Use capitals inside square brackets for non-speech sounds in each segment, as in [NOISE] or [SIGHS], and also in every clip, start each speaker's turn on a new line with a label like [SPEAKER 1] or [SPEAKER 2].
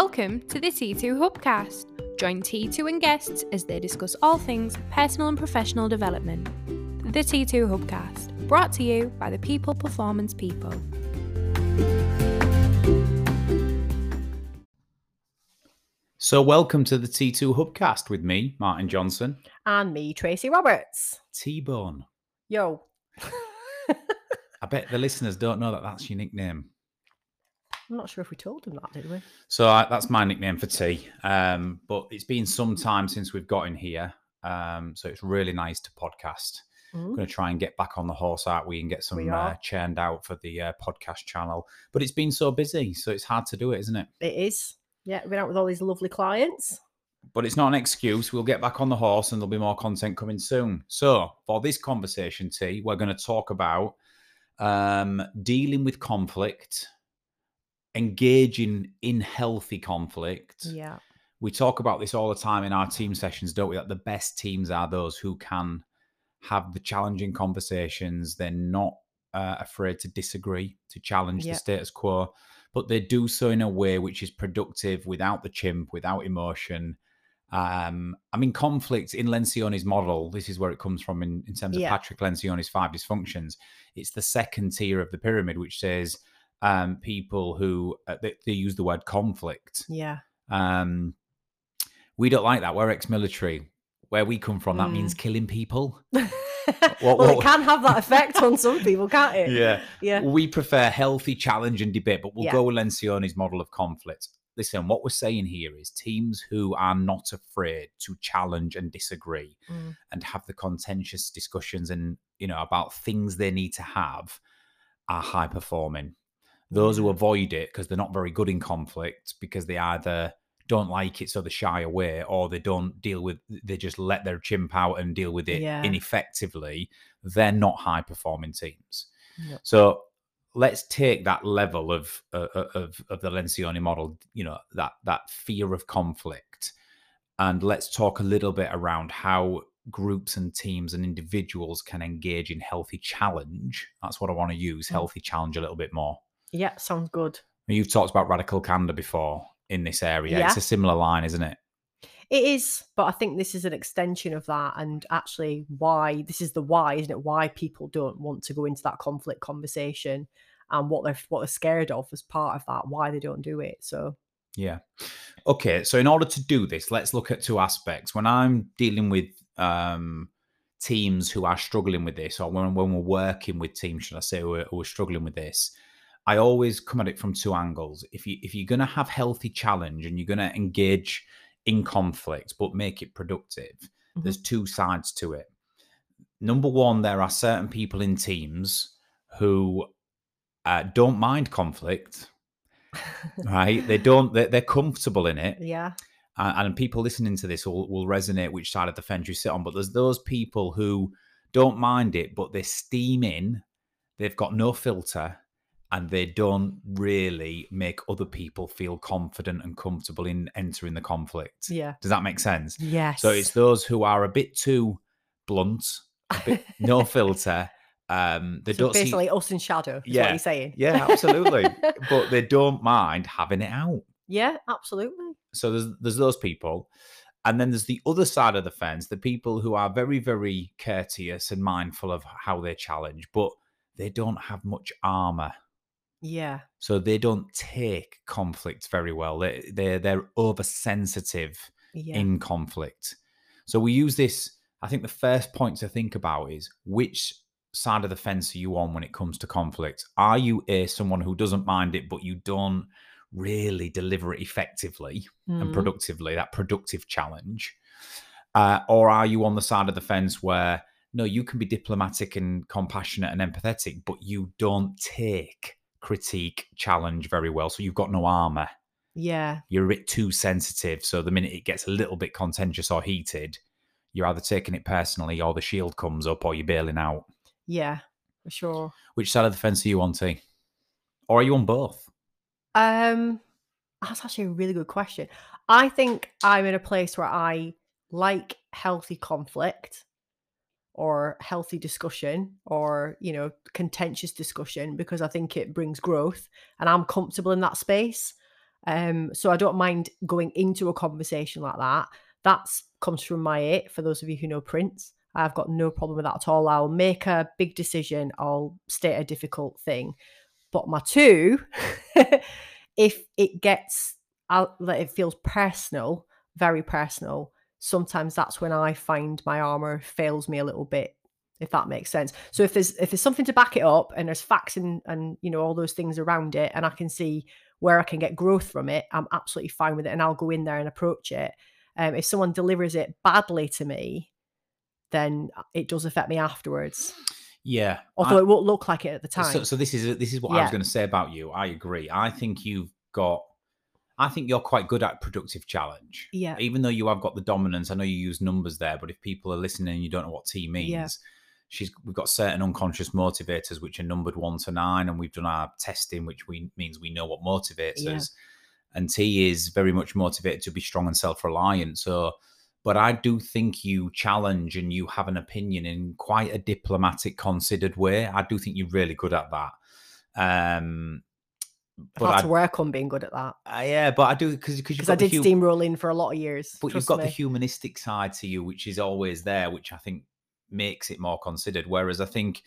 [SPEAKER 1] Welcome to the T2 Hubcast. Join T2 and guests as they discuss all things personal and professional development. The T2 Hubcast, brought to you by the People Performance People.
[SPEAKER 2] So, welcome to the T2 Hubcast with me, Martin Johnson.
[SPEAKER 3] And me, Tracy Roberts.
[SPEAKER 2] T Bone.
[SPEAKER 3] Yo. [LAUGHS]
[SPEAKER 2] I bet the listeners don't know that that's your nickname.
[SPEAKER 3] I'm not sure if we told them that, did we?
[SPEAKER 2] So, I, that's my nickname for T. Um, but it's been some time since we've got in here. Um, so, it's really nice to podcast. I'm
[SPEAKER 3] Mm.
[SPEAKER 2] going to try and get back on the horse, aren't we, and get some uh, churned out for the uh, podcast channel. But it's been so busy, so it's hard to do it, isn't it?
[SPEAKER 3] It is. Yeah, we've been out with all these lovely clients.
[SPEAKER 2] but it's not an excuse. We'll get back on the horse and there'll be more content coming soon. So, for this conversation, T, we're going to talk about um, dealing with conflict, engaging in healthy conflict.
[SPEAKER 3] Yeah.
[SPEAKER 2] We talk about this all the time in our team sessions, don't we? That the best teams are those who can have the challenging conversations. They're not uh, afraid to disagree, to challenge the status quo, but they do so in a way which is productive without the chimp, without emotion. Um, I mean, conflict in Lencioni's model, this is where it comes from in, in terms of
[SPEAKER 3] Yeah.
[SPEAKER 2] Patrick Lencioni's five dysfunctions. It's the second tier of the pyramid, which says um, people who uh, they, they use the word conflict.
[SPEAKER 3] Yeah.
[SPEAKER 2] Um, we don't like that. We're ex-military. Where we come from, that means killing people. [LAUGHS]
[SPEAKER 3] well,
[SPEAKER 2] what-
[SPEAKER 3] it can have that effect on some people, can't it?
[SPEAKER 2] Yeah.
[SPEAKER 3] Yeah.
[SPEAKER 2] We prefer healthy challenge and debate, but we'll
[SPEAKER 3] Yeah.
[SPEAKER 2] go with Lencioni's model of conflict. Listen, what we're saying here is teams who are not afraid to challenge and disagree
[SPEAKER 3] Mm.
[SPEAKER 2] and have the contentious discussions and you know about things they need to have are high performing. Those who avoid it because they're not very good in conflict because they either don't like it so they shy away or they don't deal with they just let their chimp out and deal with it
[SPEAKER 3] Yeah.
[SPEAKER 2] ineffectively they're not high performing teams
[SPEAKER 3] Yep.
[SPEAKER 2] so let's take that level of uh, uh, of of the Lencioni model you know that that fear of conflict and let's talk a little bit around how groups and teams and individuals can engage in healthy challenge that's what i want to use
[SPEAKER 3] Mm.
[SPEAKER 2] healthy challenge a little bit more
[SPEAKER 3] Yeah, sounds good.
[SPEAKER 2] You've talked about radical candor before in this area.
[SPEAKER 3] Yeah.
[SPEAKER 2] It's a similar line, isn't it?
[SPEAKER 3] It is, but I think this is an extension of that, and actually, why this is the why, isn't it? Why people don't want to go into that conflict conversation, and what they're what they're scared of as part of that, why they don't do it. So,
[SPEAKER 2] Yeah. Okay. So, in order to do this, let's look at two aspects. When I'm dealing with um, teams who are struggling with this, or when, when we're working with teams, should I say, who are, who are struggling with this, I always come at it from two angles. If you if you're going to have healthy challenge and you're going to engage in conflict, but make it productive,
[SPEAKER 3] Mhm.
[SPEAKER 2] there's two sides to it. Number one, there are certain people in teams who uh, don't mind conflict, [LAUGHS] right? They don't. They're, they're comfortable in it,
[SPEAKER 3] yeah,
[SPEAKER 2] and, and people listening to this will, will resonate which side of the fence you sit on. But there's those people who don't mind it, but they're steaming. They've got no filter, and they don't really make other people feel confident and comfortable in entering the conflict.
[SPEAKER 3] yeah,
[SPEAKER 2] Does that make sense?
[SPEAKER 3] yes.
[SPEAKER 2] So it's those who are a bit too blunt, a bit no [LAUGHS] filter. Um, they
[SPEAKER 3] So
[SPEAKER 2] don't see,
[SPEAKER 3] basically us in shadow.
[SPEAKER 2] Yeah,
[SPEAKER 3] what you're saying.
[SPEAKER 2] yeah, absolutely, [LAUGHS] but they don't mind having it out.
[SPEAKER 3] yeah, absolutely.
[SPEAKER 2] So there's there's those people, and then there's the other side of the fence, the people who are very very courteous and mindful of how they challenge, but they don't have much armor.
[SPEAKER 3] Yeah,
[SPEAKER 2] So they don't take conflict very well. They they they're oversensitive
[SPEAKER 3] yeah,
[SPEAKER 2] in conflict. So we use this. I think the first point to think about is which side of the fence are you on when it comes to conflict? Are you a someone who doesn't mind it, but you don't really deliver it effectively and
[SPEAKER 3] Mm.
[SPEAKER 2] productively, that productive challenge? Uh, or are you on the side of the fence where no, you can be diplomatic and compassionate and empathetic, but you don't take critique, challenge very well. So you've got no armor
[SPEAKER 3] yeah,
[SPEAKER 2] you're a bit too sensitive. So the minute it gets a little bit contentious or heated, you're either taking it personally or the shield comes up or you're bailing out.
[SPEAKER 3] yeah, for sure.
[SPEAKER 2] Which side of the fence are you on, T? Or are you on both?
[SPEAKER 3] Um, that's actually a really good question. I think I'm in a place where I like healthy conflict or healthy discussion or you know contentious discussion because I think it brings growth and I'm comfortable in that space. Um, so I don't mind going into a conversation like that. That's comes from my it. For those of you who know Prince, I've got no problem with that at all. I'll make a big decision. I'll state a difficult thing. But my two, [LAUGHS] if it gets out, it feels personal, very personal. Sometimes that's when I find my armor fails me a little bit if that makes sense. So if there's if there's something to back it up and there's facts and and you know all those things around it and I can see where I can get growth from it, I'm absolutely fine with it and I'll go in there and approach it. Um, if someone delivers it badly to me, then it does affect me afterwards.
[SPEAKER 2] Yeah,
[SPEAKER 3] although
[SPEAKER 2] I,
[SPEAKER 3] it won't look like it at the time.
[SPEAKER 2] So, so this is this is what yeah. I was going to say about you. I agree. I think you've got. I think you're quite good at productive challenge.
[SPEAKER 3] Yeah.
[SPEAKER 2] Even though you have got the dominance, I know you use numbers there, but if people are listening and you don't know what T means, yeah she's we've got certain unconscious motivators which are numbered one to nine, and we've done our testing, which we means we know what motivates yeah. us. And T is very much motivated to be strong and self-reliant. So, but I do think you challenge and you have an opinion in quite a diplomatic, considered way. I do think you're really good at that. Um,
[SPEAKER 3] but had to work on being good at that.
[SPEAKER 2] Uh, yeah, but I do because
[SPEAKER 3] because I did hum- steamrolling for a lot of years.
[SPEAKER 2] But you've got me. the humanistic side to you, which is always there, which I think makes it more considered. Whereas I think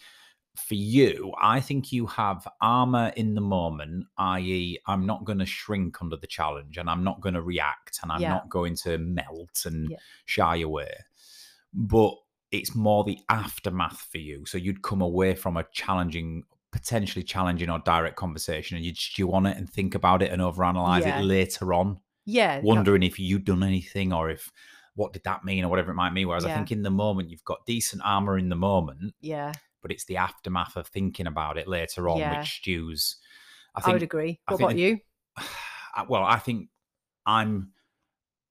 [SPEAKER 2] for you, I think you have armor in the moment, i.e., I'm not going to shrink under the challenge and I'm not going to react and I'm yeah. not going to melt and yeah. shy away. But it's more the aftermath for you. So you'd come away from a challenging, potentially challenging or direct conversation and you'd stew on it and think about it and overanalyze yeah. it later on.
[SPEAKER 3] Yeah.
[SPEAKER 2] Wondering if you'd done anything or if what did that mean or whatever it might mean. Whereas yeah. I think in the moment you've got decent armor in the moment.
[SPEAKER 3] Yeah.
[SPEAKER 2] But it's the aftermath of thinking about it later on yeah. which stews. I, think,
[SPEAKER 3] I would agree. What about you? [SIGHS]
[SPEAKER 2] Well, I think I'm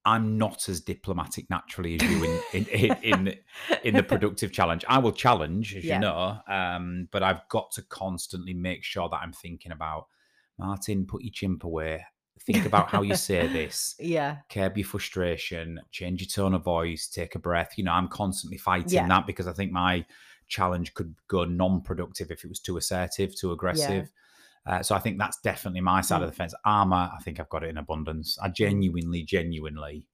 [SPEAKER 2] I'm not as diplomatic naturally as you in in in, [LAUGHS] in, in the productive challenge. I will challenge, as yeah. you know, um, but I've got to constantly make sure that I'm thinking about Martin. Put your chimp away think about how you say this. [LAUGHS]
[SPEAKER 3] Yeah.
[SPEAKER 2] Curb your frustration, change your tone of voice, take a breath. You know, I'm constantly fighting yeah. that because I think my challenge could go non productive if it was too assertive, too aggressive. Yeah. Uh, so I think that's definitely my side mm. of the fence. Armor, I think I've got it in abundance. I mm. genuinely, genuinely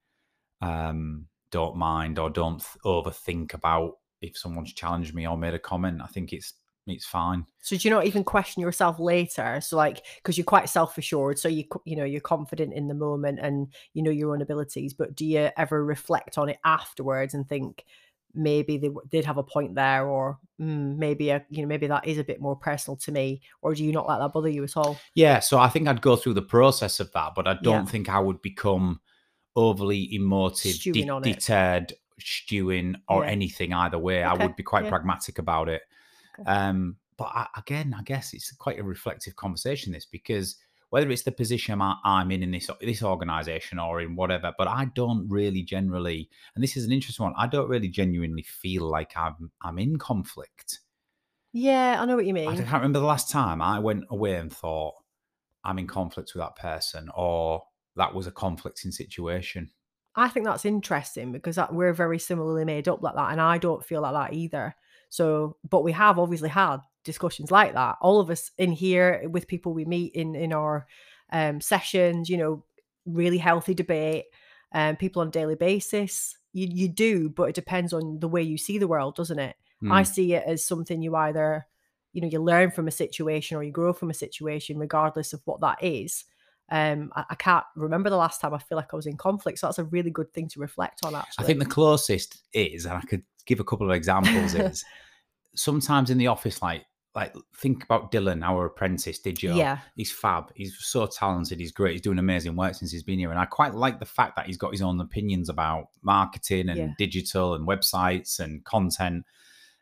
[SPEAKER 2] um, don't mind or don't th- overthink about if someone's challenged me or made a comment. I think it's it's fine.
[SPEAKER 3] So do you not even question yourself later? So like because you're quite self-assured, so you you know you're confident in the moment and you know your own abilities. But do you ever reflect on it afterwards and think maybe they did have a point there, or mm, maybe a, you know maybe that is a bit more personal to me, or do you not let that bother you at all?
[SPEAKER 2] Yeah, so I think I'd go through the process of that, but I don't yeah. think I would become overly emotive, de- deterred, stewing, or yeah. anything either way. Okay. I would be quite yeah. pragmatic about it. Um, but I, again, I guess it's quite a reflective conversation. This because whether it's the position I'm in in this this organization or in whatever, but I don't really generally, and this is an interesting one. I don't really genuinely feel like I'm I'm in conflict.
[SPEAKER 3] Yeah, I know what you mean. I
[SPEAKER 2] can't remember the last time I went away and thought I'm in conflict with that person, or that was a conflicting situation.
[SPEAKER 3] I think that's interesting because we're very similarly made up like that, and I don't feel like that either. So, but we have obviously had discussions like that. All of us in here with people we meet in in our um, sessions, you know, really healthy debate, and um, people on a daily basis. You you do, but it depends on the way you see the world, doesn't it? Mm. I see it as something you either, you know, you learn from a situation or you grow from a situation, regardless of what that is. Um, I, I, can't remember the last time I feel like I was in conflict. So that's a really good thing to reflect on. Actually,
[SPEAKER 2] I think the closest is, and I could give a couple of examples [LAUGHS] is sometimes in the office, like like think about Dylan, our apprentice, did you?
[SPEAKER 3] Yeah.
[SPEAKER 2] He's fab. He's so talented. He's great. He's doing amazing work since he's been here. And I quite like the fact that he's got his own opinions about marketing and yeah. digital and websites and content.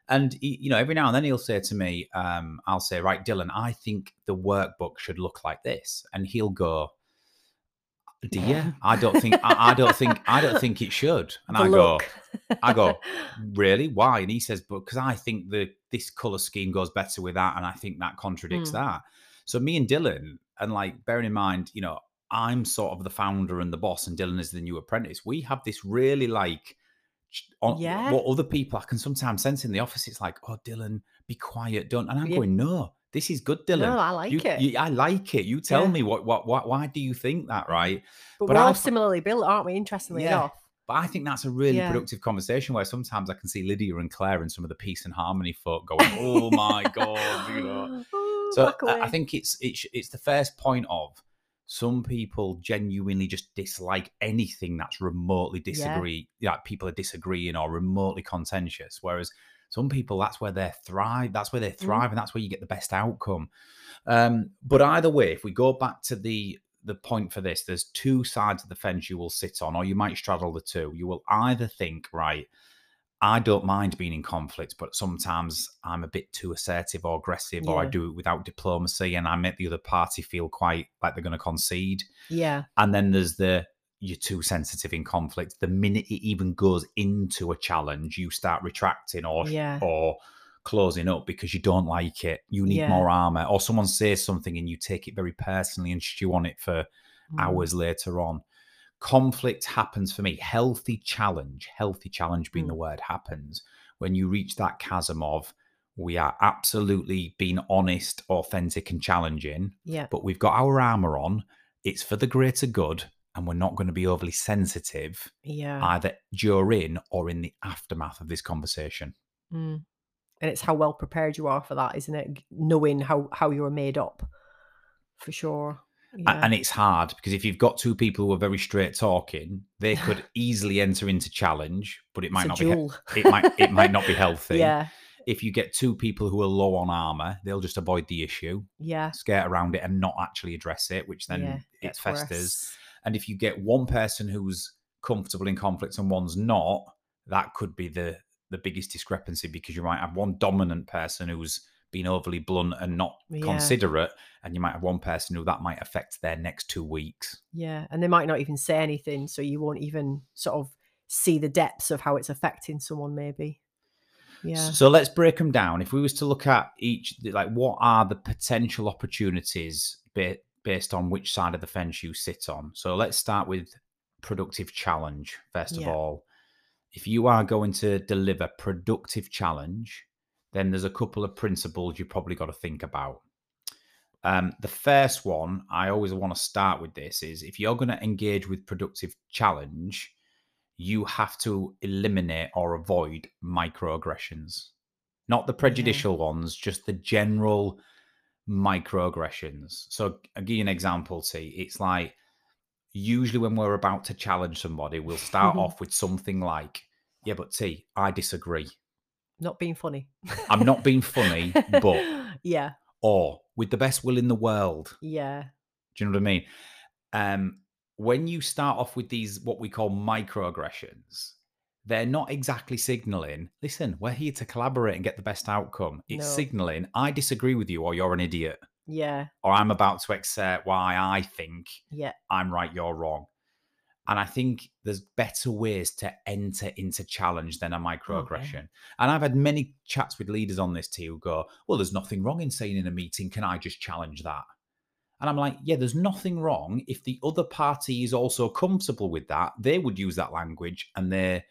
[SPEAKER 2] And he, you know, every now and then he'll say to me, um, I'll say, right, Dylan, I think the workbook should look like this. And he'll go, you? I don't think I, I, don't think I don't think it should. [LAUGHS] And the I go, I go, [LAUGHS] really? Why? And he says, but because I think the this color scheme goes better with that, and I think that contradicts mm. that. So me and Dylan, and like bearing in mind, you know, I'm sort of the founder and the boss, and Dylan is the new apprentice. We have this really like on yeah. what other people I can sometimes sense in the office. It's like, oh, Dylan, be quiet, don't. And I'm yeah. going, no, this is good, Dylan.
[SPEAKER 3] No, I like
[SPEAKER 2] You-
[SPEAKER 3] it.
[SPEAKER 2] you- I like it. You tell
[SPEAKER 3] Yeah.
[SPEAKER 2] me what, what, what, why do you think that, right?
[SPEAKER 3] but,
[SPEAKER 2] but
[SPEAKER 3] we're all similarly built, aren't we? Interestingly
[SPEAKER 2] Yeah.
[SPEAKER 3] enough.
[SPEAKER 2] But I think that's a really
[SPEAKER 3] Yeah.
[SPEAKER 2] productive conversation where sometimes I can see Lydia and Claire and some of the peace and harmony folk going, "Oh my [LAUGHS] god," you know.
[SPEAKER 3] Ooh,
[SPEAKER 2] So I- I think it's it's it's the first point of some people genuinely just dislike anything that's remotely disagree. Yeah, like people are disagreeing or remotely contentious. Whereas some people, that's where they thrive. That's where they
[SPEAKER 3] Mm.
[SPEAKER 2] thrive, and that's where you get the best outcome. Um, but either way, if we go back to the the point for this, there's two sides of the fence you will sit on, or you might straddle the two. You will either think, right, I don't mind being in conflict, but sometimes I'm a bit too assertive or aggressive, or I do it without diplomacy, and I make the other party feel quite like they're going to concede.
[SPEAKER 3] yeah,
[SPEAKER 2] And then there's the you're too sensitive in conflict. The minute it even goes into a challenge, you start retracting or
[SPEAKER 3] Yeah.
[SPEAKER 2] or closing up because you don't like it. You need
[SPEAKER 3] Yeah.
[SPEAKER 2] more armor, or someone says something and you take it very personally and stew on it for
[SPEAKER 3] Mm.
[SPEAKER 2] hours later on. Conflict happens for me. Healthy challenge, healthy challenge being the
[SPEAKER 3] Mm.
[SPEAKER 2] word, happens when you reach that chasm of we are absolutely being honest, authentic, and challenging,
[SPEAKER 3] yeah,
[SPEAKER 2] but we've got our armor on. It's for the greater good, and we're not going to be overly sensitive
[SPEAKER 3] yeah.
[SPEAKER 2] either during or in the aftermath of this conversation.
[SPEAKER 3] Mm. And it's how well prepared you are for that, isn't it? Knowing how how you're made up, for sure. Yeah.
[SPEAKER 2] And it's hard because if you've got two people who are very straight talking, they [LAUGHS] could easily enter into challenge, but it might not be. It might it might not be [LAUGHS] healthy.
[SPEAKER 3] yeah,
[SPEAKER 2] If you get two people who are low on armor, they'll just avoid the issue,
[SPEAKER 3] yeah.
[SPEAKER 2] skirt around it, and not actually address it, which then
[SPEAKER 3] yeah,
[SPEAKER 2] it festers.
[SPEAKER 3] worse.
[SPEAKER 2] And if you get one person who's comfortable in conflict and one's not, that could be the the biggest discrepancy because you might have one dominant person who's been overly blunt and not
[SPEAKER 3] Yeah.
[SPEAKER 2] considerate, and you might have one person who that might affect their next two weeks.
[SPEAKER 3] Yeah, and they might not even say anything, so you won't even sort of see the depths of how it's affecting someone. Maybe. Yeah.
[SPEAKER 2] So let's break them down. If we was to look at each, like what are the potential opportunities based on which side of the fence you sit on? So let's start with productive challenge first of all. If you are going to deliver productive challenge, then there's a couple of principles you've probably got to think about. Um, the first one, I always want to start with this is if you're going to engage with productive challenge, you have to eliminate or avoid microaggressions. Not the prejudicial ones, just the general microaggressions. So I'll give you an example, T. It's like usually when we're about to challenge somebody, we'll start off with something like, Yeah, but T, I disagree.
[SPEAKER 3] Not being funny.
[SPEAKER 2] I'm not being funny, but [LAUGHS]
[SPEAKER 3] yeah,
[SPEAKER 2] or with the best will in the world.
[SPEAKER 3] yeah,
[SPEAKER 2] Do you know what I mean? Um, when you start off with these, what we call microaggressions, they're not exactly signaling, listen, we're here to collaborate and get the best outcome. It's
[SPEAKER 3] No.
[SPEAKER 2] signaling, I disagree with you, or you're an idiot,
[SPEAKER 3] yeah,
[SPEAKER 2] or I'm about to exert why I think
[SPEAKER 3] yeah,
[SPEAKER 2] I'm right, you're wrong. And I think there's better ways to enter into challenge than a microaggression. And I've had many chats with leaders on this too who go, Well, there's nothing wrong in saying in a meeting, can I just challenge that? And I'm like, Yeah, there's nothing wrong if the other party is also comfortable with that. They would use that language. And they,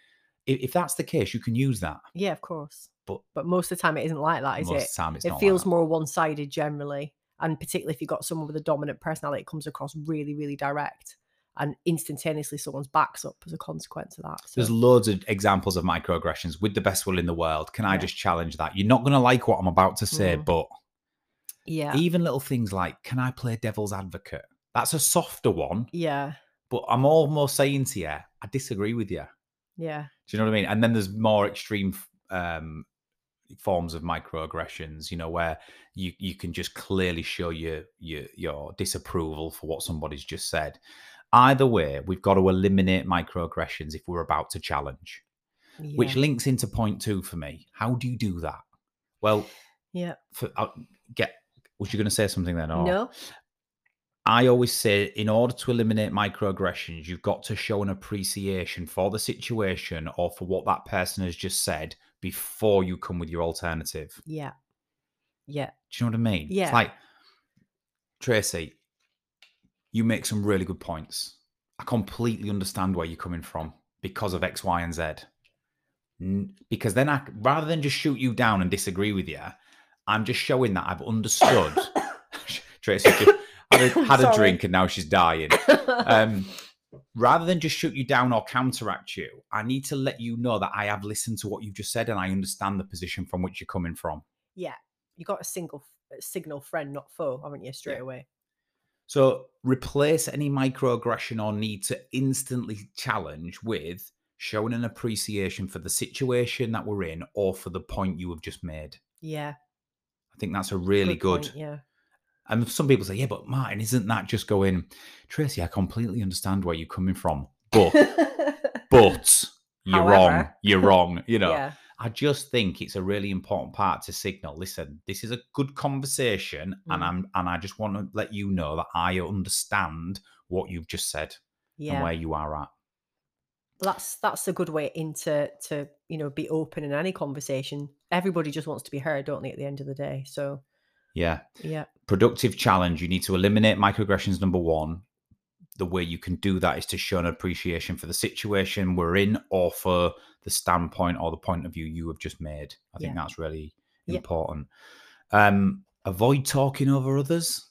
[SPEAKER 2] if, if that's the case, you can use that.
[SPEAKER 3] yeah. Of course,
[SPEAKER 2] But
[SPEAKER 3] but most of the time it isn't like that, is
[SPEAKER 2] most
[SPEAKER 3] it?
[SPEAKER 2] of time, it's
[SPEAKER 3] it feels
[SPEAKER 2] like
[SPEAKER 3] more one-sided generally, and particularly if you've got someone with a dominant personality, it comes across really, really direct, and instantaneously someone's backs up as a consequence of that. So,
[SPEAKER 2] There's loads of examples of microaggressions with the best will in the world. Can I
[SPEAKER 3] Yeah.
[SPEAKER 2] just challenge that? You're not going to like what I'm about to say,
[SPEAKER 3] Mm.
[SPEAKER 2] but
[SPEAKER 3] yeah,
[SPEAKER 2] even little things like, can I play devil's advocate? That's a softer one,
[SPEAKER 3] yeah,
[SPEAKER 2] but I'm almost saying to you, I disagree with you.
[SPEAKER 3] yeah,
[SPEAKER 2] Do you know what I mean? And then there's more extreme um, forms of microaggressions, you know, where you you can just clearly show your your your disapproval for what somebody's just said. Either way, we've got to eliminate microaggressions if we're about to challenge. Which links into point two for me. How do you do that? Well,
[SPEAKER 3] yeah.
[SPEAKER 2] for, I'll get. Was you going to say something then? Or?
[SPEAKER 3] No,
[SPEAKER 2] I always say, in order to eliminate microaggressions, you've got to show an appreciation for the situation or for what that person has just said before you come with your alternative.
[SPEAKER 3] yeah, yeah,
[SPEAKER 2] Do you know what I mean?
[SPEAKER 3] Yeah.
[SPEAKER 2] It's like, Tracy, you make some really good points. I completely understand where you're coming from because of X, Y, and Z. Because then I, rather than just shoot you down and disagree with you, I'm just showing that I've understood. [COUGHS] [COUGHS] Tracy just had a, [LAUGHS] had a drink and now she's dying. [LAUGHS] Um, rather than just shoot you down or counteract you, I need to let you know that I have listened to what you've just said and I understand the position from which you're coming from.
[SPEAKER 3] yeah, you got a single signal friend, not foe, haven't you? Straight
[SPEAKER 2] Yeah.
[SPEAKER 3] away.
[SPEAKER 2] So replace any microaggression or need to instantly challenge with showing an appreciation for the situation that we're in or for the point you have just made.
[SPEAKER 3] Yeah,
[SPEAKER 2] I think that's a really good.
[SPEAKER 3] point, yeah,
[SPEAKER 2] And some people say, yeah, but Martin, isn't that just going, Tracy, I completely understand where you're coming from, but, [LAUGHS] but you're wrong. You're wrong. You know,
[SPEAKER 3] yeah,
[SPEAKER 2] I just think it's a really important part to signal. Listen, this is a good conversation, and
[SPEAKER 3] Mm.
[SPEAKER 2] I'm and I just want to let you know that I understand what you've just said and where you are at.
[SPEAKER 3] That's that's a good way into to you know be open in any conversation. Everybody just wants to be heard, don't they? At the end of the day, so
[SPEAKER 2] Yeah.
[SPEAKER 3] yeah,
[SPEAKER 2] Productive challenge. You need to eliminate microaggressions. Number one. The way you can do that is to show an appreciation for the situation we're in or for the standpoint or the point of view you have just made. I think
[SPEAKER 3] Yeah.
[SPEAKER 2] that's really
[SPEAKER 3] Yeah.
[SPEAKER 2] important. Um, avoid talking over others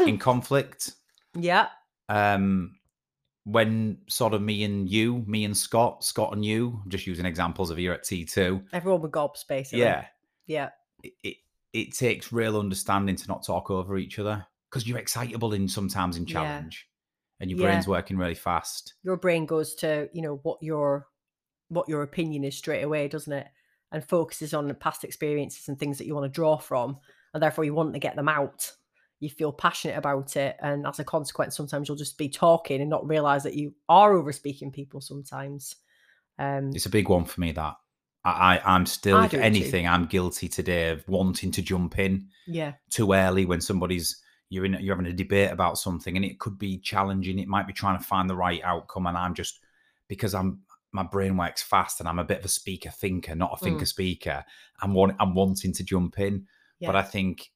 [SPEAKER 2] in [COUGHS] conflict.
[SPEAKER 3] yeah,
[SPEAKER 2] um when sort of me and you me and scott scott and you i'm just using examples of here at t2
[SPEAKER 3] everyone with gobs basically.
[SPEAKER 2] yeah
[SPEAKER 3] yeah,
[SPEAKER 2] it, it, it takes real understanding to not talk over each other because you're excitable in sometimes in
[SPEAKER 3] Yeah.
[SPEAKER 2] challenge and your
[SPEAKER 3] Yeah.
[SPEAKER 2] brain's working really fast
[SPEAKER 3] your brain goes to you know what your what your opinion is straight away, doesn't it? And focuses on the past experiences and things that you want to draw from, and therefore you want to get them out. You feel passionate about it, and as a consequence, sometimes you'll just be talking and not realize that you are over speaking people. Sometimes, um,
[SPEAKER 2] it's a big one for me that i, i'm still
[SPEAKER 3] I
[SPEAKER 2] if
[SPEAKER 3] do too.
[SPEAKER 2] anything i'm guilty today of wanting to jump in
[SPEAKER 3] yeah,
[SPEAKER 2] too early when somebody's you're in you're having a debate about something and it could be challenging it might be trying to find the right outcome and i'm just because i'm my brain works fast and i'm a bit of a speaker thinker not a thinker mm. speaker i'm want, i'm wanting to jump in. But i think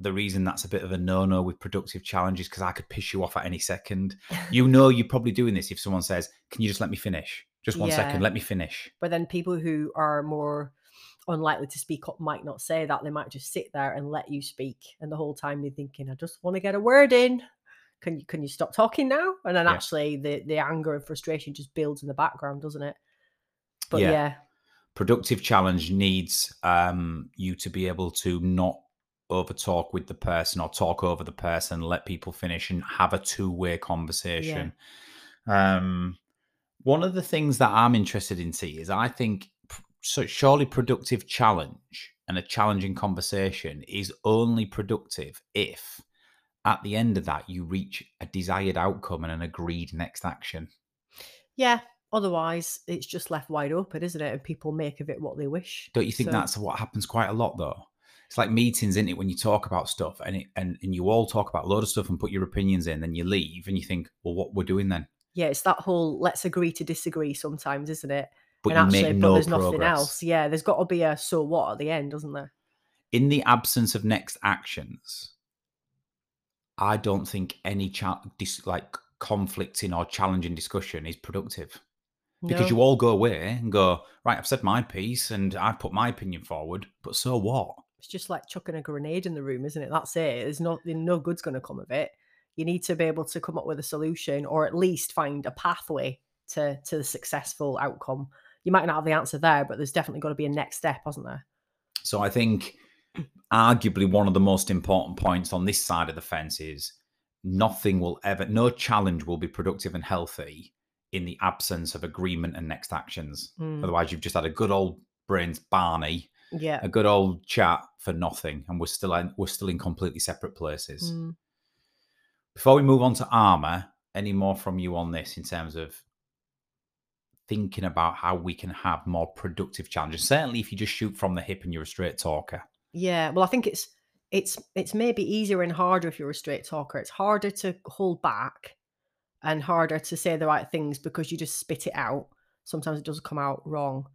[SPEAKER 2] the reason that's a bit of a no-no with productive challenges because i could piss you off at any second. [LAUGHS] You know you're probably doing this if someone says can you just let me finish just one second
[SPEAKER 3] Yeah.
[SPEAKER 2] let me finish
[SPEAKER 3] But then people who are more unlikely to speak up might not say that. They might just sit there and let you speak. And the whole time they're thinking, I just want to get a word in. Can you can you stop talking now? And then
[SPEAKER 2] Yeah.
[SPEAKER 3] actually the, the anger and frustration just builds in the background, doesn't it? But
[SPEAKER 2] Yeah.
[SPEAKER 3] yeah,
[SPEAKER 2] productive challenge needs um, you to be able to not over talk with the person or talk over the person let people finish and have a two-way conversation um, one of the things that i'm interested in see is i think so surely productive challenge and a challenging conversation is only productive if at the end of that you reach a desired outcome and an agreed next action
[SPEAKER 3] yeah. Otherwise, it's just left wide open, isn't it? And people make of it what they wish.
[SPEAKER 2] Don't you think
[SPEAKER 3] So-
[SPEAKER 2] that's what happens quite a lot though? It's like meetings, isn't it? When you talk about stuff and it, and, and you all talk about a load of stuff and put your opinions in, then you leave and you think, well, what we're doing then?
[SPEAKER 3] Yeah, it's that whole let's agree to disagree sometimes, isn't it?
[SPEAKER 2] But
[SPEAKER 3] and actually,
[SPEAKER 2] make
[SPEAKER 3] but
[SPEAKER 2] no
[SPEAKER 3] there's
[SPEAKER 2] progress.
[SPEAKER 3] nothing else. Yeah, there's got to be a so what at the end, doesn't there?
[SPEAKER 2] In the absence of next actions, I don't think any cha- dis- like conflicting or challenging discussion is productive because
[SPEAKER 3] No.
[SPEAKER 2] you all go away and go, right, I've said my piece and I've put my opinion forward, but so what?
[SPEAKER 3] It's just like chucking a grenade in the room, isn't it? That's it. There's no no good's going to come of it. You need to be able to come up with a solution, or at least find a pathway to to the successful outcome. You might not have the answer there, but there's definitely got to be a next step, hasn't there?
[SPEAKER 2] So I think arguably one of the most important points on this side of the fence is nothing will ever, no challenge will be productive and healthy in the absence of agreement and next actions.
[SPEAKER 3] Mm,
[SPEAKER 2] Otherwise, you've just had a good old brains Barney,
[SPEAKER 3] yeah.
[SPEAKER 2] a good old chat for nothing, and we're still in, we're still in completely separate places.
[SPEAKER 3] Mm.
[SPEAKER 2] Before we move on to armor, any more from you on this in terms of thinking about how we can have more productive challenges? Certainly, if you just shoot from the hip and you're a straight talker.
[SPEAKER 3] Yeah, well, I think it's it's it's maybe easier and harder if you're a straight talker. It's harder to hold back and harder to say the right things because you just spit it out. Sometimes it doesn't come out wrong.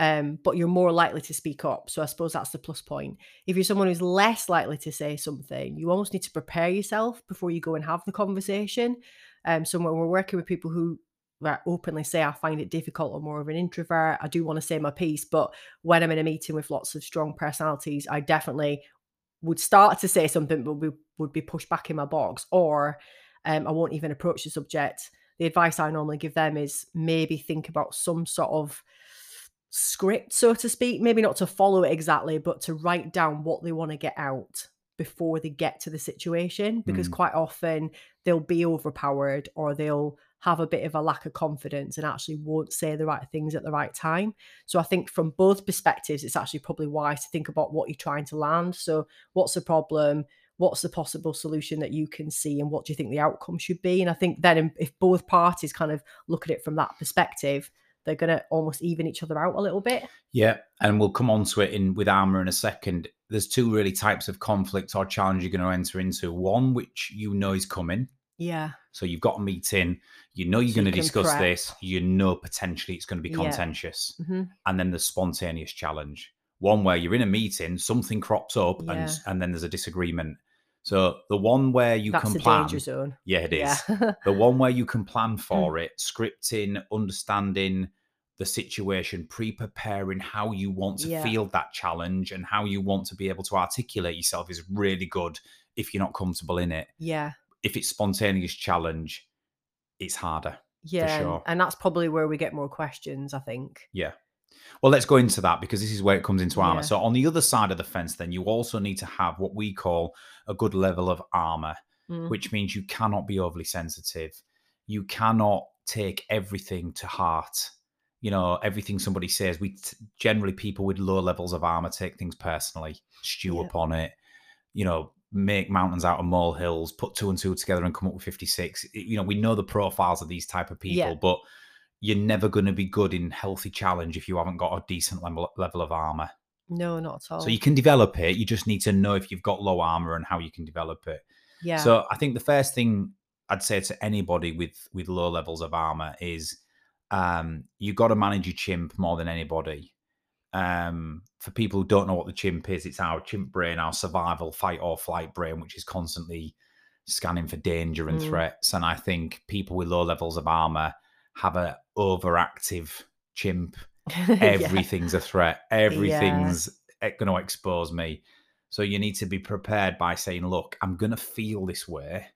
[SPEAKER 3] Um, but you're more likely to speak up. So I suppose that's the plus point. If you're someone who's less likely to say something, you almost need to prepare yourself before you go and have the conversation. Um, so when we're working with people who right, openly say I find it difficult. I'm more of an introvert. I do want to say my piece, but when I'm in a meeting with lots of strong personalities, I definitely would start to say something, but we would be pushed back in my box, or um, I won't even approach the subject. The advice I normally give them is maybe think about some sort of script, so to speak, maybe not to follow it exactly, but to write down what they want to get out before they get to the situation because
[SPEAKER 2] Mm.
[SPEAKER 3] quite often they'll be overpowered or they'll have a bit of a lack of confidence and actually won't say the right things at the right time. So I think from both perspectives, it's actually probably wise to think about what you're trying to land. So what's the problem? What's the possible solution that you can see, and what do you think the outcome should be? And I think then if both parties kind of look at it from that perspective, they're going to almost even each other out a little bit.
[SPEAKER 2] Yeah, and we'll come on to it in with armor in a second. There's two really types of conflict or challenge you're going to enter into. One which you know is coming,
[SPEAKER 3] Yeah.
[SPEAKER 2] so you've got a meeting, you know you're
[SPEAKER 3] So
[SPEAKER 2] going to discuss
[SPEAKER 3] prep.
[SPEAKER 2] this, you know potentially it's going to be
[SPEAKER 3] Yeah.
[SPEAKER 2] contentious,
[SPEAKER 3] hmm
[SPEAKER 2] and then the spontaneous challenge. One where you're in a meeting, something crops up,
[SPEAKER 3] Yeah.
[SPEAKER 2] and and then there's a disagreement. So the one where you
[SPEAKER 3] That's
[SPEAKER 2] can plan,
[SPEAKER 3] danger zone.
[SPEAKER 2] yeah, it is.
[SPEAKER 3] Yeah. [LAUGHS]
[SPEAKER 2] the one where you can plan
[SPEAKER 3] Mm.
[SPEAKER 2] for it, scripting, understanding the situation, pre-preparing how you want to
[SPEAKER 3] Yeah.
[SPEAKER 2] field that challenge and how you want to be able to articulate yourself is really good if you're not comfortable in it.
[SPEAKER 3] yeah.
[SPEAKER 2] If it's spontaneous challenge, it's harder.
[SPEAKER 3] Yeah. and-
[SPEAKER 2] sure.
[SPEAKER 3] And that's probably where we get more questions, I think.
[SPEAKER 2] Yeah. Well, let's go into that because this is where it comes into armor.
[SPEAKER 3] Yeah.
[SPEAKER 2] So, on the other side of the fence, then you also need to have what we call a good level of armor,
[SPEAKER 3] Mm.
[SPEAKER 2] which means you cannot be overly sensitive. You cannot take everything to heart. You know, everything somebody says, we t- generally people with low levels of armor take things personally, stew
[SPEAKER 3] Yeah.
[SPEAKER 2] upon it, you know, make mountains out of molehills, put two and two together and come up with 56. You know, we know the profiles of these type of people,
[SPEAKER 3] Yeah.
[SPEAKER 2] but you're never going to be good in healthy challenge if you haven't got a decent level, level of armor.
[SPEAKER 3] No, not at all.
[SPEAKER 2] So you can develop it. You just need to know if you've got low armor and how you can develop it.
[SPEAKER 3] yeah.
[SPEAKER 2] So I think the first thing I'd say to anybody with with low levels of armor is um, you got to manage your chimp more than anybody. Um, for people who don't know what the chimp is, it's our chimp brain, our survival, fight or flight brain, which is constantly scanning for danger and
[SPEAKER 3] Mm.
[SPEAKER 2] threats. And I think people with low levels of armor have a overactive chimp [LAUGHS]
[SPEAKER 3] Yeah.
[SPEAKER 2] everything's a threat. Everything's going to expose me. So you need to be prepared by saying, look, I'm going to feel this way,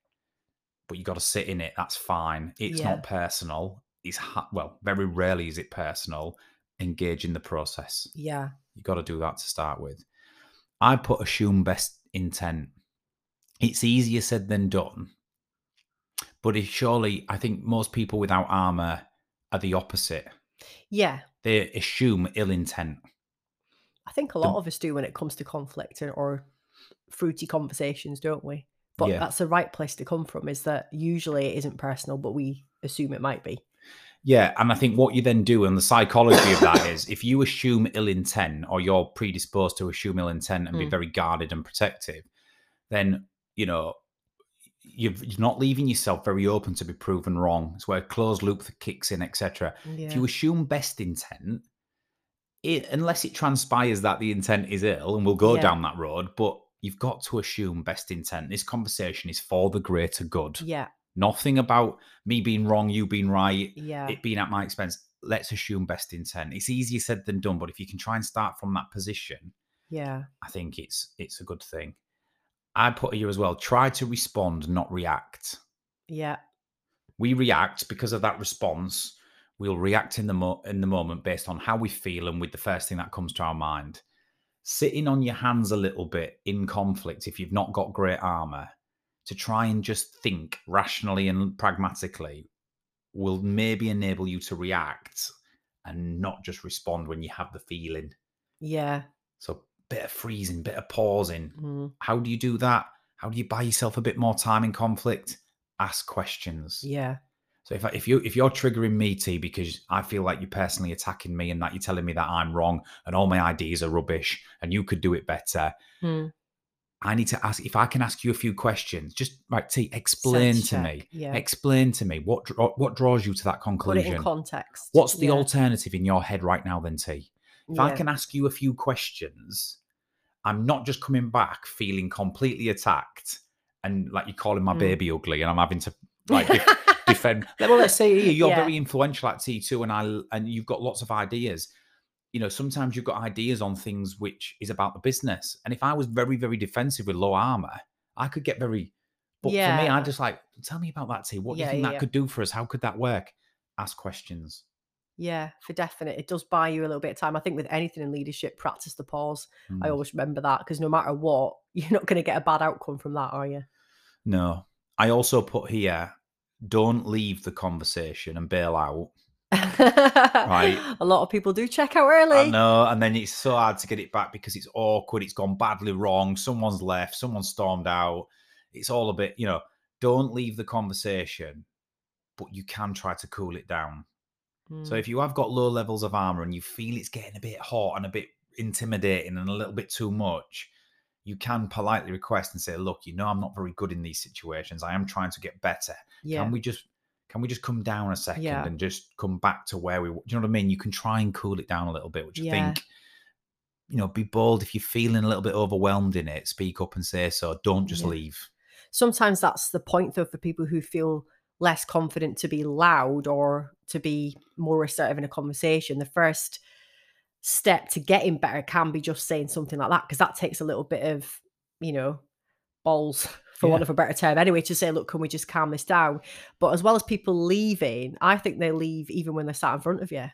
[SPEAKER 2] but you got to sit in it. That's fine. It's
[SPEAKER 3] Yeah.
[SPEAKER 2] not personal. It's ha- well, very rarely is it personal. Engage in the process.
[SPEAKER 3] Yeah.
[SPEAKER 2] You got to do that to start with. I put assume best intent. It's easier said than done. But it surely, I think most people without armor are the opposite.
[SPEAKER 3] Yeah.
[SPEAKER 2] They assume ill intent.
[SPEAKER 3] I think a lot of us do when it comes to conflict and, or fruity conversations, don't we? But
[SPEAKER 2] Yeah.
[SPEAKER 3] that's the right place to come from is that usually it isn't personal, but we assume it might be.
[SPEAKER 2] Yeah, and I think what you then do, and the psychology of that is, if you assume ill intent, or you're predisposed to assume ill intent and be
[SPEAKER 3] Mm.
[SPEAKER 2] very guarded and protective, then you know you're not leaving yourself very open to be proven wrong. It's where closed loop kicks in, etc.
[SPEAKER 3] Yeah.
[SPEAKER 2] If you assume best intent, it, unless it transpires that the intent is ill, and we'll go
[SPEAKER 3] Yeah.
[SPEAKER 2] down that road, but you've got to assume best intent. This conversation is for the greater good.
[SPEAKER 3] yeah.
[SPEAKER 2] Nothing about me being wrong, you being right
[SPEAKER 3] Yeah.
[SPEAKER 2] it being at my expense. Let's assume best intent. It's easier said than done, but if you can try and start from that position,
[SPEAKER 3] yeah.
[SPEAKER 2] I think it's it's a good thing. I put here as well. Try to respond, not react.
[SPEAKER 3] Yeah.
[SPEAKER 2] We react because of that response. We'll react in the mo- in the moment based on how we feel and with the first thing that comes to our mind. Sitting on your hands a little bit in conflict, if you've not got great armor, to try and just think rationally and pragmatically will maybe enable you to react and not just respond when you have the feeling.
[SPEAKER 3] Yeah.
[SPEAKER 2] So, bit of freezing, bit of pausing.
[SPEAKER 3] Mm.
[SPEAKER 2] How do you do that? How do you buy yourself a bit more time in conflict? Ask questions.
[SPEAKER 3] Yeah.
[SPEAKER 2] So if I, if you if you're triggering me, T, because I feel like you're personally attacking me and that you're telling me that I'm wrong and all my ideas are rubbish and you could do it better,
[SPEAKER 3] Mm.
[SPEAKER 2] I need to ask if I can ask you a few questions. Just right, T, explain
[SPEAKER 3] Sense
[SPEAKER 2] to
[SPEAKER 3] check,
[SPEAKER 2] me.
[SPEAKER 3] yeah.
[SPEAKER 2] Explain to me what what draws you to that conclusion.
[SPEAKER 3] Put it in context.
[SPEAKER 2] What's the
[SPEAKER 3] yeah.
[SPEAKER 2] alternative in your head right now, then, T? If I can ask you a few questions, I'm not just coming back feeling completely attacked and like you're calling my
[SPEAKER 3] Mm.
[SPEAKER 2] baby ugly and I'm having to like def- [LAUGHS] defend. Well, let's say here, you're
[SPEAKER 3] Yeah.
[SPEAKER 2] very influential at T2 and I and you've got lots of ideas. You know, sometimes you've got ideas on things which is about the business. And if I was very, very defensive with low armor, I could get very but for me, I just like, tell me about that T. What do
[SPEAKER 3] Yeah,
[SPEAKER 2] you think
[SPEAKER 3] yeah,
[SPEAKER 2] that
[SPEAKER 3] yeah.
[SPEAKER 2] could do for us? How could that work? Ask questions.
[SPEAKER 3] Yeah, for definite. It does buy you a little bit of time. I think with anything in leadership, practice the pause. I
[SPEAKER 2] Mm.
[SPEAKER 3] always remember that because no matter what, [LAUGHS] you're not going to get a bad outcome from that, are you?
[SPEAKER 2] No. I also put here, don't leave the conversation and bail out. Right. [LAUGHS]
[SPEAKER 3] A lot of people do check out early.
[SPEAKER 2] I know, and then it's so hard to get it back because it's awkward. It's gone badly wrong. Someone's left. Someone stormed out. It's all a bit, you know. Don't leave the conversation, but you can try to cool it down. So
[SPEAKER 3] Mm.
[SPEAKER 2] if you have got low levels of armor and you feel it's getting a bit hot and a bit intimidating and a little bit too much, you can politely request and say, "Look, you know, I'm not very good in these situations. I am trying to get better.
[SPEAKER 3] yeah.
[SPEAKER 2] Can we just?" Can we just come down a second
[SPEAKER 3] Yeah.
[SPEAKER 2] and just come back to where we? Do you know what I mean? You can try and cool it down a little bit, which I think you know, be bold if you're feeling a little bit overwhelmed in it. Speak up and say so. Don't just
[SPEAKER 3] Yeah.
[SPEAKER 2] leave.
[SPEAKER 3] Sometimes that's the point, though, for people who feel less confident to be loud or to be more assertive in a conversation. The first step to getting better can be just saying something like that because that takes a little bit of, you know, balls [LAUGHS] for want of a better term anyway to say look can we just calm this down but as well as people leaving i think they leave even when they're sat in front of you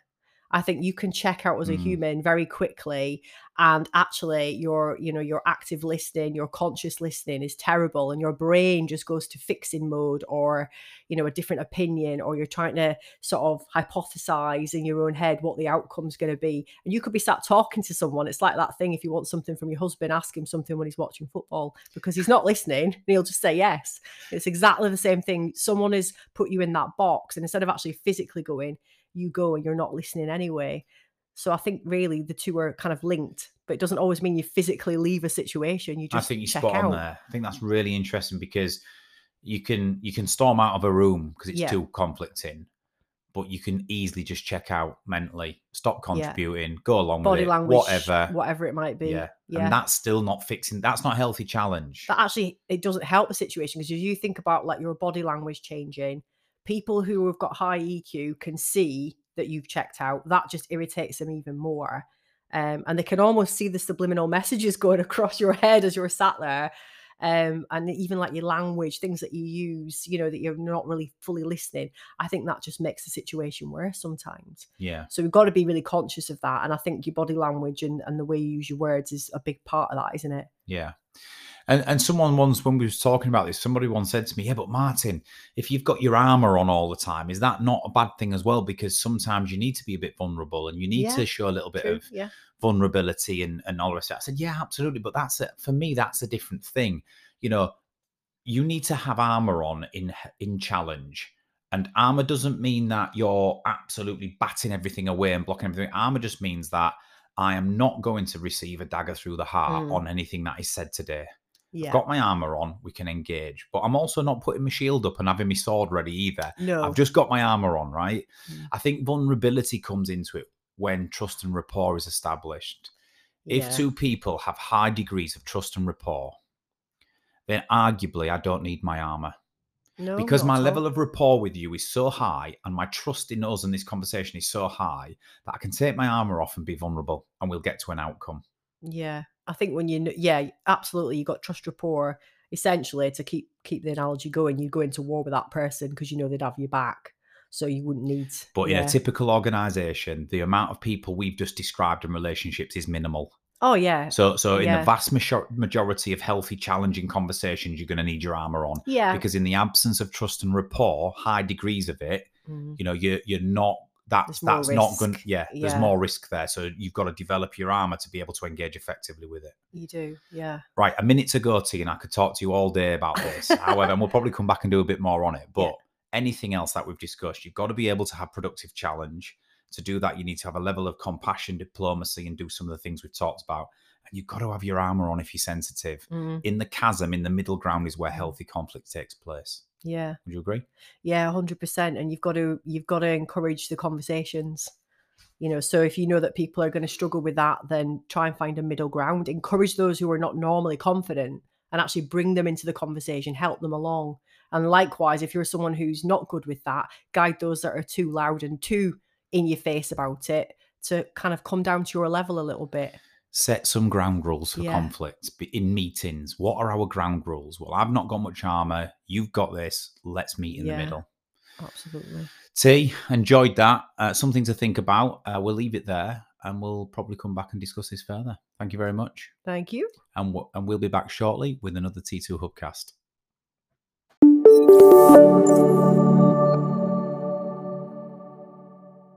[SPEAKER 3] i think you can check out as a
[SPEAKER 2] Mm.
[SPEAKER 3] human very quickly and actually your you know your active listening your conscious listening is terrible and your brain just goes to fixing mode or you know a different opinion or you're trying to sort of hypothesize in your own head what the outcome's going to be. And you could be sat talking to someone it's like that thing if you want something from your husband ask him something when he's watching football because he's not listening and he'll just say yes. It's exactly the same thing. Someone has put you in that box and instead of actually physically going you go and you're not listening anyway so I think really the two are kind of linked, but it doesn't always mean you physically leave a situation. You just I
[SPEAKER 2] think you're spot
[SPEAKER 3] out.
[SPEAKER 2] on there. I think that's really interesting because you can you can storm out of a room because it's
[SPEAKER 3] Yeah.
[SPEAKER 2] too conflicting, but you can easily just check out mentally, stop
[SPEAKER 3] Yeah.
[SPEAKER 2] contributing, go along
[SPEAKER 3] Body
[SPEAKER 2] with it,
[SPEAKER 3] language,
[SPEAKER 2] whatever.
[SPEAKER 3] whatever it might be.
[SPEAKER 2] yeah.
[SPEAKER 3] yeah.
[SPEAKER 2] and that's still not fixing. That's not a healthy challenge.
[SPEAKER 3] that actually it doesn't help the situation because you think about like your body language changing people who have got high eq can see that you've checked out. That just irritates them even more um, and they can almost see the subliminal messages [LAUGHS] going across your head as you're sat there um, and even like your language things that you use you know that you're not really fully listening. I think that just makes the situation worse sometimes.
[SPEAKER 2] Yeah,
[SPEAKER 3] so we've got to be really conscious of that and i think your body language and, and the way you use your words is a big part of that isn't it
[SPEAKER 2] yeah. And and someone once when we was talking about this, somebody once said to me, "Yeah, but Martin, if you've got your armor on all the time, is that not a bad thing as well? Because sometimes you need to be a bit vulnerable and you need
[SPEAKER 3] Yeah,
[SPEAKER 2] to show a little bit
[SPEAKER 3] True,
[SPEAKER 2] of
[SPEAKER 3] yeah
[SPEAKER 2] vulnerability and, and all of it. I said, yeah, absolutely. But that's it. For me, that's a different thing. You know, you need to have armor on in in challenge. And armor doesn't mean that you're absolutely batting everything away and blocking everything. Armor just means that I am not going to receive a dagger through the heart
[SPEAKER 3] Mm.
[SPEAKER 2] on anything that is said today.
[SPEAKER 3] yeah
[SPEAKER 2] I've got my armor on, we can engage. But I'm also not putting my shield up and having my sword ready either.
[SPEAKER 3] no
[SPEAKER 2] I've just got my armor on, right?
[SPEAKER 3] Mm.
[SPEAKER 2] I think vulnerability comes into it when trust and rapport is established. If
[SPEAKER 3] yeah.
[SPEAKER 2] two people have high degrees of trust and rapport, then arguably I don't need my armor
[SPEAKER 3] no,
[SPEAKER 2] because my level of rapport with you is so high and my trust in us and this conversation is so high that I can take my armor off and be vulnerable and we'll get to an outcome.
[SPEAKER 3] yeah i think when you yeah absolutely you got trust rapport essentially to keep keep the analogy going you go into war with that person because you know they'd have your back so you wouldn't need
[SPEAKER 2] But in
[SPEAKER 3] yeah.
[SPEAKER 2] a typical organization, the amount of people we've just described in relationships is minimal.
[SPEAKER 3] Oh yeah
[SPEAKER 2] So, so in
[SPEAKER 3] Yeah.
[SPEAKER 2] the vast majority of healthy, challenging conversations, you're going to need your armor on
[SPEAKER 3] yeah
[SPEAKER 2] because in the absence of trust and rapport, high degrees of it,
[SPEAKER 3] Mm.
[SPEAKER 2] you know, you're you're not that's
[SPEAKER 3] There's
[SPEAKER 2] that's not going.
[SPEAKER 3] risk.
[SPEAKER 2] Yeah, there's more risk there. So you've got to develop your armor to be able to engage effectively with it.
[SPEAKER 3] you do yeah
[SPEAKER 2] Right, a minute to go, T, and I could talk to you all day about this. [LAUGHS] However, and we'll probably come back and do a bit more on it. But anything else that we've discussed, you've got to be able to have productive challenge. To do that, you need to have a level of compassion, diplomacy, and do some of the things we've talked about. And you've got to have your armor on if you're sensitive.
[SPEAKER 3] Mm.
[SPEAKER 2] In the chasm, in the middle ground, is where healthy conflict takes place.
[SPEAKER 3] yeah
[SPEAKER 2] Would you agree?
[SPEAKER 3] Yeah, hundred percent. And you've got to you've got to encourage the conversations. You know, so if you know that people are going to struggle with that, then try and find a middle ground. Encourage those who are not normally confident and actually bring them into the conversation, help them along. And likewise, if you're someone who's not good with that, guide those that are too loud and too in your face about it to kind of come down to your level a little bit.
[SPEAKER 2] Set some ground rules for
[SPEAKER 3] Yeah.
[SPEAKER 2] conflict in meetings. What are our ground rules? Well, I've not got much armor. You've got this. Let's meet in
[SPEAKER 3] Yeah.
[SPEAKER 2] the middle.
[SPEAKER 3] Absolutely.
[SPEAKER 2] T, enjoyed that. Uh, something to think about. Uh, we'll leave it there and we'll probably come back and discuss this further. Thank you very much.
[SPEAKER 3] Thank you.
[SPEAKER 2] And, w- and we'll be back shortly with another T2 Hubcast.